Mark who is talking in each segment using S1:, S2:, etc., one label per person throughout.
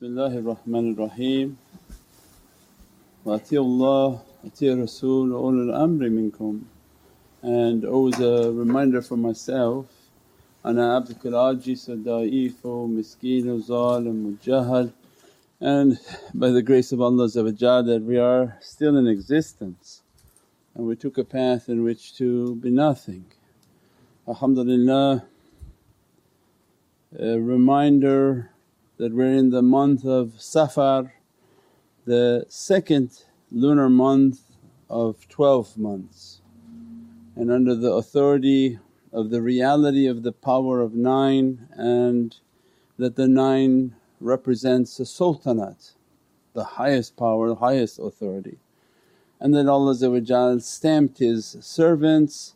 S1: Bismillahir Rahmanir Rahim wa Allah wa Rasul wa ulul amri minkum. And oh, always a reminder for myself, ana abdukal ajis da'ifu miskeen zalim mujahal and by the grace of Allah that we are still in existence and we took a path in which to be nothing. Alhamdulillah a reminder that we're in the month of Safar, the second lunar month of 12 months and under the authority of the reality of the power of nine and that the nine represents a sultanate, the highest power, the highest authority. And that Allah stamped His servants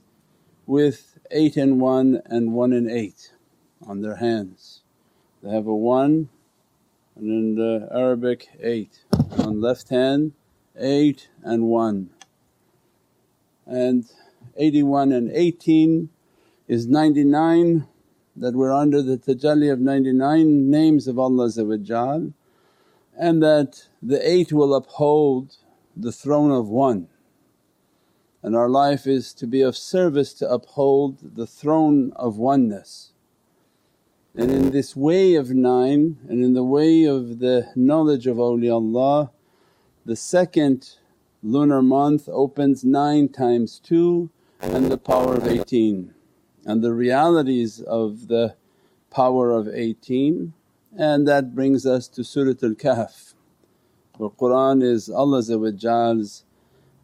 S1: with 8 and 1 and 1 and 8 on their hands. They have a 1 and in the Arabic 8, on left hand 8 and 1 and 81 and 18 is 99 that we're under the tajalli of 99 names of Allah and that the 8 will uphold the throne of one. And our life is to be of service to uphold the throne of oneness. And in this way of nine and in the way of the knowledge of awliyaullah the second lunar month opens 9 times 2 and the power of 18 and the realities of the power of 18 and that brings us to Suratul Kahf where Qur'an is Allah's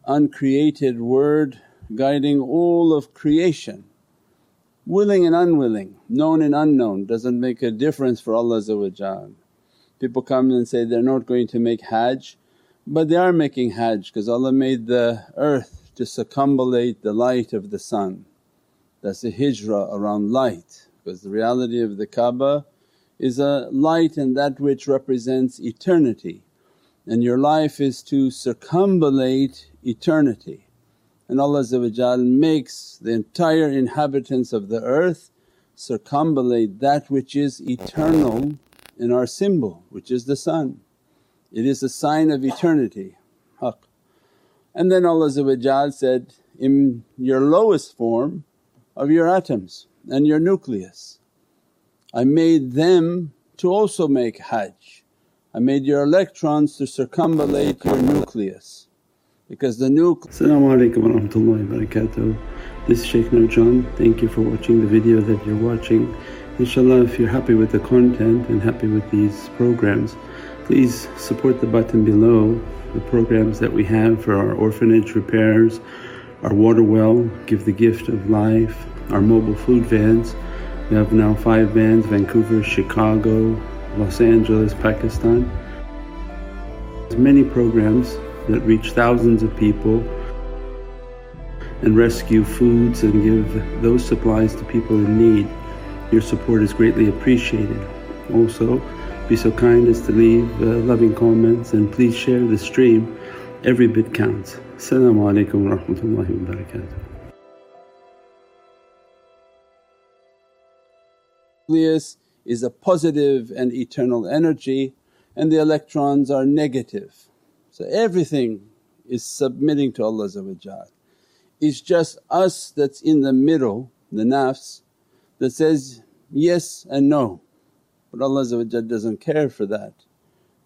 S1: uncreated word guiding all of creation willing and unwilling, known and unknown doesn't make a difference for Allah People come and say they're not going to make Hajj but they are making Hajj because Allah made the earth to circumambulate the light of the sun. That's a hijrah around light because the reality of the Kaaba is a light and that which represents eternity. And your life is to circumambulate eternity and Allah makes the entire inhabitants of the earth circumambulate that which is eternal in our symbol which is the sun. It is a sign of eternity, haqq. And then Allah said, in your lowest form of your atoms and your nucleus I made them to also make hajj. I made your electrons to circumambulate your nucleus because the new…
S2: Assalamu alaikum wa rahmatullahi wa barakatuh. This is Shaykh Nurjan. Thank you for watching the video that you're watching. Inshallah if you're happy with the content and happy with these programs please support the button below the programs that we have for our orphanage repairs, our water well, Give the Gift of Life, our mobile food vans. We have now five vans Vancouver, Chicago, Los Angeles, Pakistan. There's many programs that reach thousands of people and rescue foods and give those supplies to people in need. Your support is greatly appreciated. Also, be so kind as to leave uh, loving comments and please share the stream, every bit counts. Assalamu alaikum wa rahmatullahi wa barakatuh.
S1: Nucleus is a positive and eternal energy and the electrons are negative. So everything is submitting to Allah It's just us that's in the middle, the nafs that says yes and no but Allah doesn't care for that.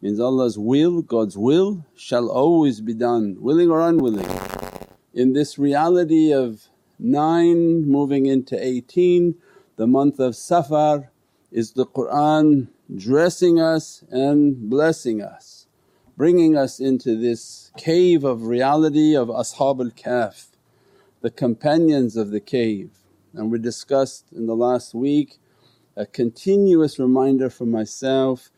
S1: Means Allah's will, God's will shall always be done willing or unwilling. In this reality of 9 moving into 18 the month of Safar is the Qur'an dressing us and blessing us bringing us into this cave of reality of Ashabul Kahf, the companions of the cave. And we discussed in the last week a continuous reminder for myself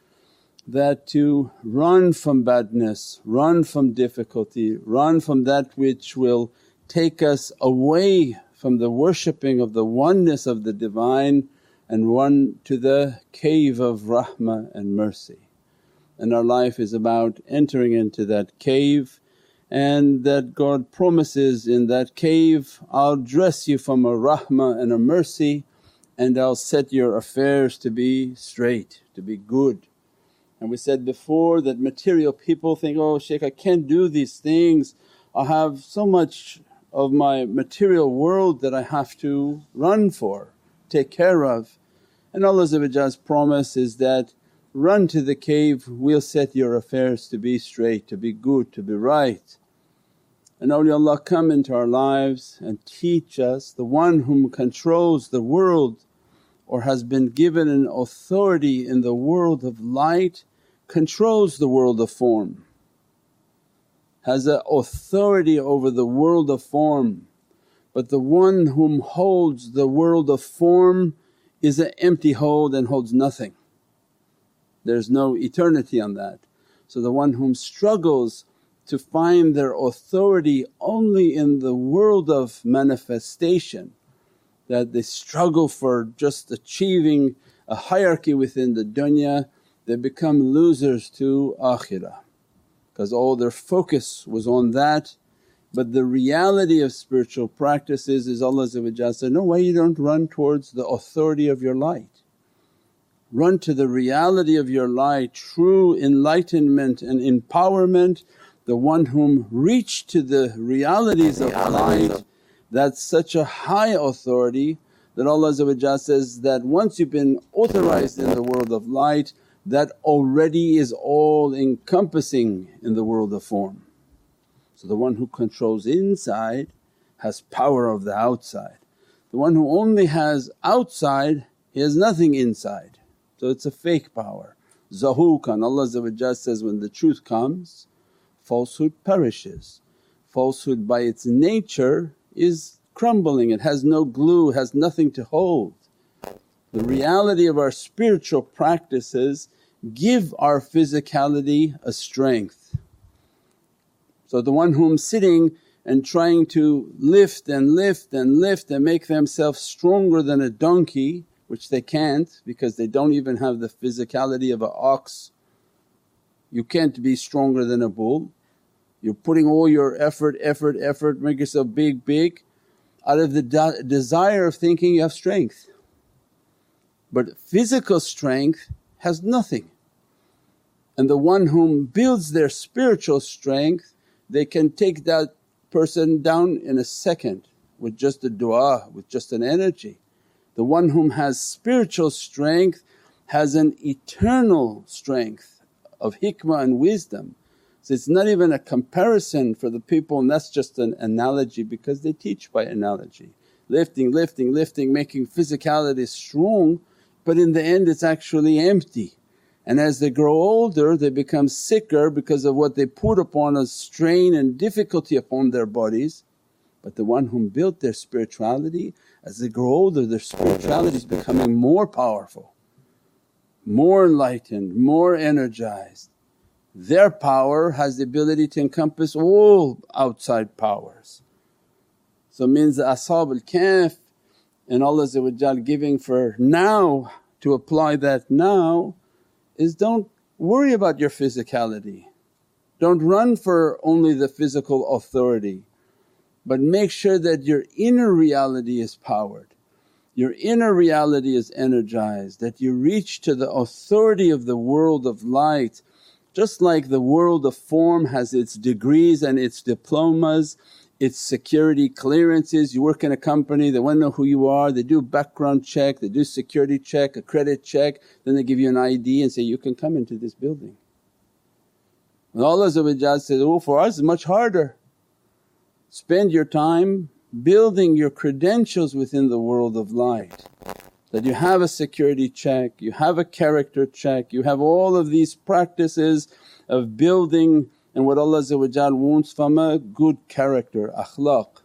S1: that to run from badness, run from difficulty, run from that which will take us away from the worshipping of the oneness of the Divine and run to the cave of rahmah and mercy and our life is about entering into that cave and that God promises in that cave, I'll dress you from a rahmah and a mercy and I'll set your affairs to be straight, to be good. And we said before that material people think, oh Shaykh I can't do these things, I have so much of my material world that I have to run for, take care of. And Allah's promise is that, run to the cave, we'll set your affairs to be straight, to be good, to be right. And awliyaullah come into our lives and teach us the one whom controls the world or has been given an authority in the world of light controls the world of form, has an authority over the world of form. But the one whom holds the world of form is an empty hold and holds nothing. There's no eternity on that. So the one whom struggles to find their authority only in the world of manifestation, that they struggle for just achieving a hierarchy within the dunya they become losers to akhirah because all their focus was on that. But the reality of spiritual practices is Allah said, no why you don't run towards the authority of your light. Run to the reality of your light, true enlightenment and empowerment, the one whom reached to the realities of light. That's such a high authority that Allah says that once you've been authorized in the world of light that already is all encompassing in the world of form. So the one who controls inside has power of the outside. The one who only has outside he has nothing inside. So it's a fake power. Zahuqan Allah says, when the truth comes falsehood perishes. Falsehood by its nature is crumbling, it has no glue, has nothing to hold. The reality of our spiritual practices give our physicality a strength. So the one whom sitting and trying to lift and lift and lift and make themselves stronger than a donkey which they can't because they don't even have the physicality of an ox. You can't be stronger than a bull. You're putting all your effort, effort, effort, make yourself big, big out of the de- desire of thinking you have strength. But physical strength has nothing. And the one whom builds their spiritual strength, they can take that person down in a second with just a du'a, with just an energy. The one whom has spiritual strength has an eternal strength of hikmah and wisdom. So it's not even a comparison for the people and that's just an analogy because they teach by analogy. Lifting, lifting, lifting, making physicality strong but in the end it's actually empty. And as they grow older they become sicker because of what they put upon a strain and difficulty upon their bodies. But the one whom built their spirituality as they grow older their spirituality is becoming more powerful, more enlightened, more energized. Their power has the ability to encompass all outside powers. So means the Ashab al-Kahf and Allah giving for now to apply that now is don't worry about your physicality. Don't run for only the physical authority but make sure that your inner reality is powered, your inner reality is energized, that you reach to the authority of the world of light. Just like the world of form has its degrees and its diplomas it's security clearances, you work in a company, they want to know who you are, they do background check, they do security check, a credit check, then they give you an ID and say, you can come into this building. And Allah says, oh for us it's much harder. Spend your time building your credentials within the world of light. That you have a security check, you have a character check, you have all of these practices of building and what Allah wants from a good character, akhlaq.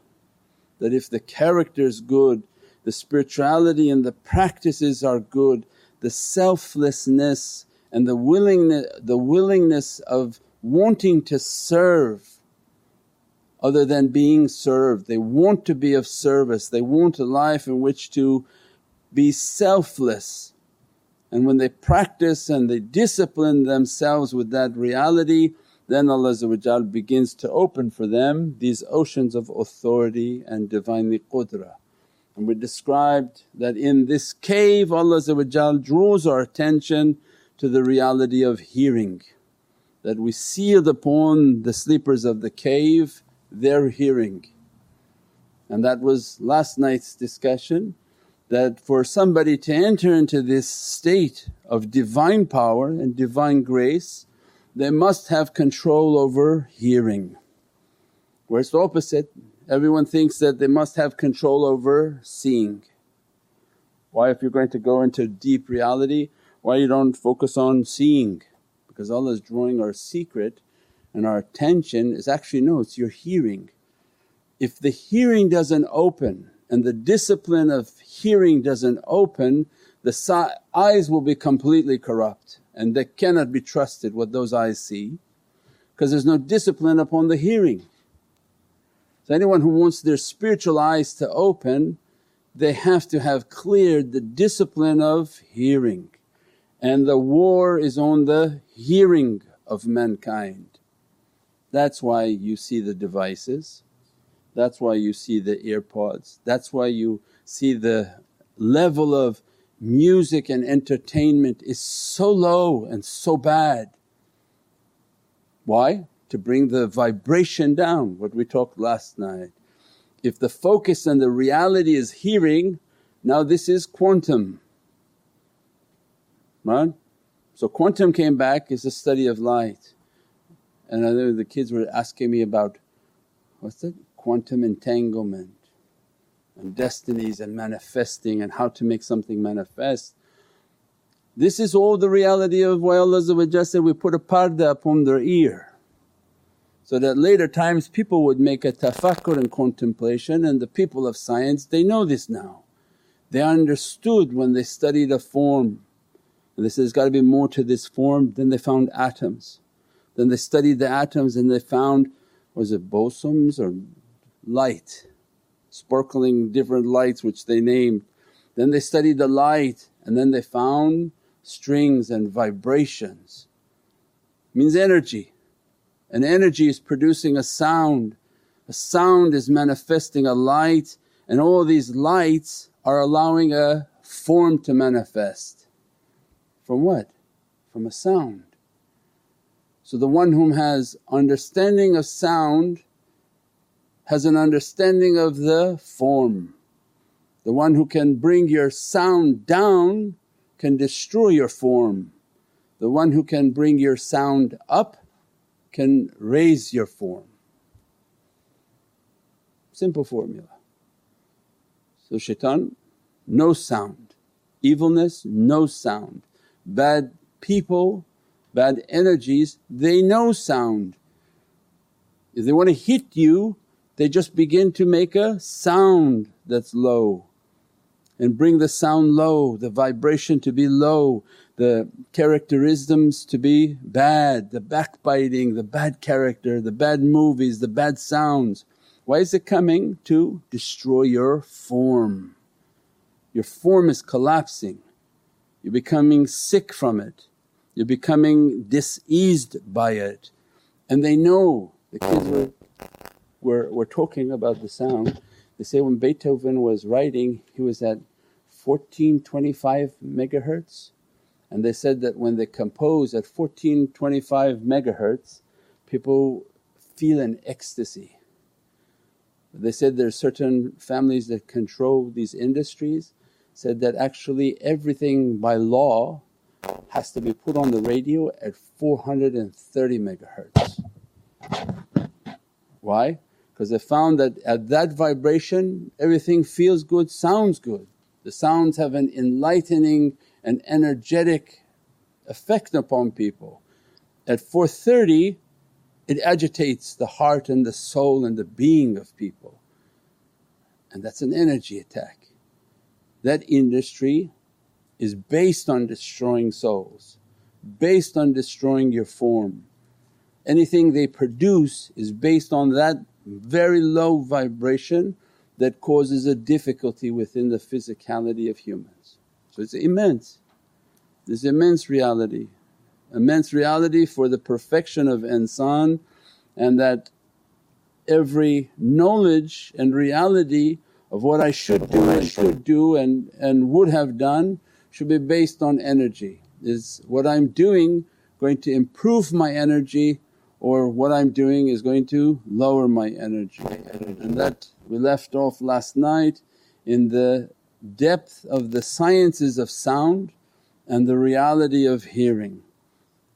S1: That if the character is good, the spirituality and the practices are good, the selflessness and the willingness, the willingness of wanting to serve other than being served. They want to be of service, they want a life in which to be selfless. And when they practice and they discipline themselves with that reality then Allah begins to open for them these oceans of authority and Divinely qudra. And we described that in this cave Allah draws our attention to the reality of hearing that we sealed upon the sleepers of the cave their hearing. And that was last night's discussion that for somebody to enter into this state of divine power and divine grace they must have control over hearing. Whereas the opposite, everyone thinks that they must have control over seeing. Why if you're going to go into deep reality why you don't focus on seeing? Because Allah is drawing our secret and our attention is actually no it's your hearing. If the hearing doesn't open and the discipline of hearing doesn't open the eyes will be completely corrupt and they cannot be trusted what those eyes see because there's no discipline upon the hearing. So anyone who wants their spiritual eyes to open they have to have cleared the discipline of hearing and the war is on the hearing of mankind. That's why you see the devices, that's why you see the earpods, that's why you see the level of music and entertainment is so low and so bad. Why? To bring the vibration down, what we talked last night. If the focus and the reality is hearing, now this is quantum, right? So quantum came back is the study of light and I the kids were asking me about what's that? Quantum entanglement and destinies and manifesting and how to make something manifest. This is all the reality of why Allah said, we put a parda upon their ear so that later times people would make a tafakkur and contemplation and the people of science they know this now. They understood when they studied a form and they said, there's got to be more to this form, then they found atoms. Then they studied the atoms and they found was it bosons or light sparkling different lights which they named. Then they studied the light and then they found strings and vibrations. Means energy and energy is producing a sound, a sound is manifesting a light and all these lights are allowing a form to manifest. From what? From a sound. So the one whom has understanding of sound has an understanding of the form. The one who can bring your sound down can destroy your form. The one who can bring your sound up can raise your form. Simple formula. So shaitan, no sound, evilness, no sound, bad people, bad energies, they know sound. If they want to hit you they just begin to make a sound that's low and bring the sound low, the vibration to be low, the characterisms to be bad, the backbiting, the bad character, the bad movies, the bad sounds. Why is it coming? To destroy your form. Your form is collapsing, you're becoming sick from it, you're becoming diseased by it. And they know, the kids were were, were talking about the sound, they say when Beethoven was writing he was at 1425 megahertz and they said that when they compose at 1425 megahertz people feel an ecstasy. They said there are certain families that control these industries said that actually everything by law has to be put on the radio at 430 megahertz. Why? because they found that at that vibration everything feels good, sounds good. The sounds have an enlightening and energetic effect upon people. At 430 it agitates the heart and the soul and the being of people and that's an energy attack. That industry is based on destroying souls, based on destroying your form. Anything they produce is based on that very low vibration that causes a difficulty within the physicality of humans. So it's immense, this immense reality, immense reality for the perfection of insan and that every knowledge and reality of what I should do, I should do and, and would have done should be based on energy. Is what I'm doing going to improve my energy or what I'm doing is going to lower my energy. And that we left off last night in the depth of the sciences of sound and the reality of hearing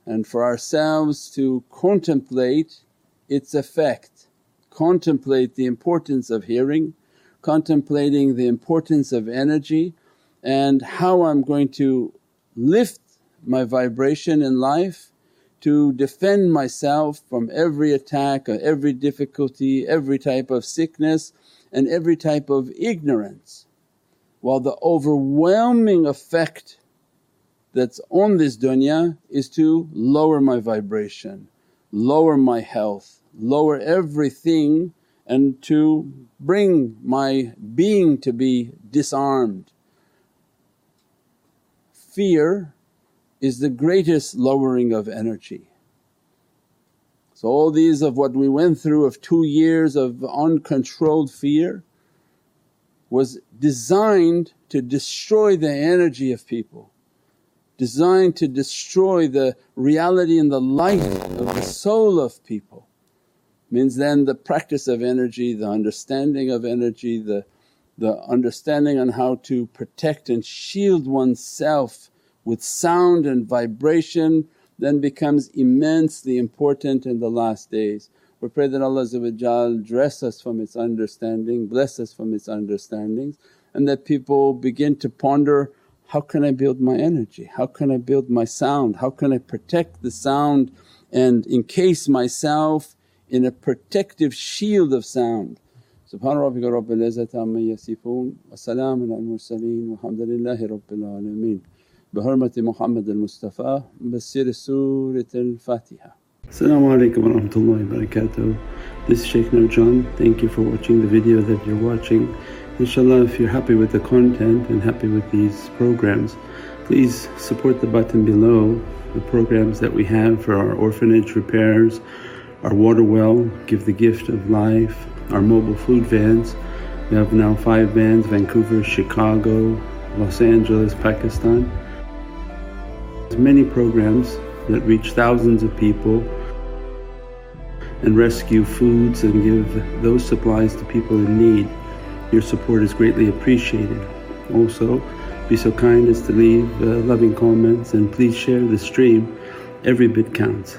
S1: and for ourselves to contemplate its effect, contemplate the importance of hearing, contemplating the importance of energy and how I'm going to lift my vibration in life to defend myself from every attack, every difficulty, every type of sickness and every type of ignorance. While the overwhelming effect that's on this dunya is to lower my vibration, lower my health, lower everything and to bring my being to be disarmed. Fear is the greatest lowering of energy. So all these of what we went through of two years of uncontrolled fear was designed to destroy the energy of people, designed to destroy the reality and the light of the soul of people. Means then the practice of energy, the understanding of energy, the, the understanding on how to protect and shield oneself with sound and vibration then becomes immensely important in the last days. We pray that Allah dress us from its understanding, bless us from its understandings and that people begin to ponder, how can I build my energy? How can I build my sound? How can I protect the sound and encase myself in a protective shield of sound? Subhana rabbika rabbil izzati amma yasifoon wa salaamun al mursaleen walhamdulillahi rabbil alameen. Bihurmati Muhammad al-Mustafa basir Surat al-Fatiha.
S2: Assalamu alaikum wa rahmatullahi wa This is Shaykh Nurjan, thank you for watching the video that you're watching. Inshallah if you're happy with the content and happy with these programs please support the button below the programs that we have for our orphanage repairs our water well, give the gift of life, our mobile food vans. We have now five vans Vancouver, Chicago, Los Angeles, Pakistan There's many programs that reach thousands of people and rescue foods and give those supplies to people in need. Your support is greatly appreciated. Also, be so kind as to leave uh, loving comments and please share the stream. Every bit counts.